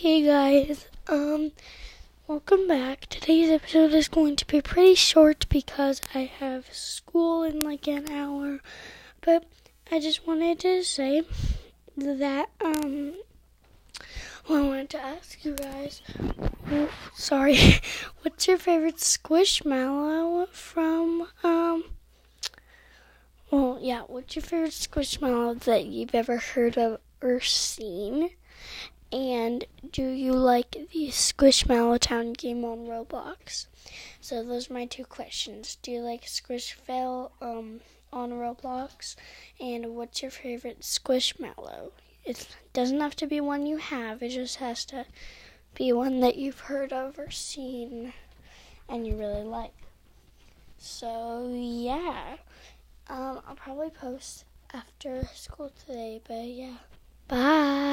Hey guys, um, welcome back. Today's episode is going to be pretty short because I have school in like an hour, but I just wanted to say that, um, well, I wanted to ask you guys, sorry, what's your favorite squishmallow from, um, well, yeah, what's your favorite squishmallow that you've ever heard of or seen? And do you like the Squishmallow Town game on Roblox? So those are my two questions. Do you like Squishville um, on Roblox? And what's your favorite Squishmallow? It doesn't have to be one you have. It just has to be one that you've heard of or seen and you really like. So yeah, um, I'll probably post after school today. But yeah, bye.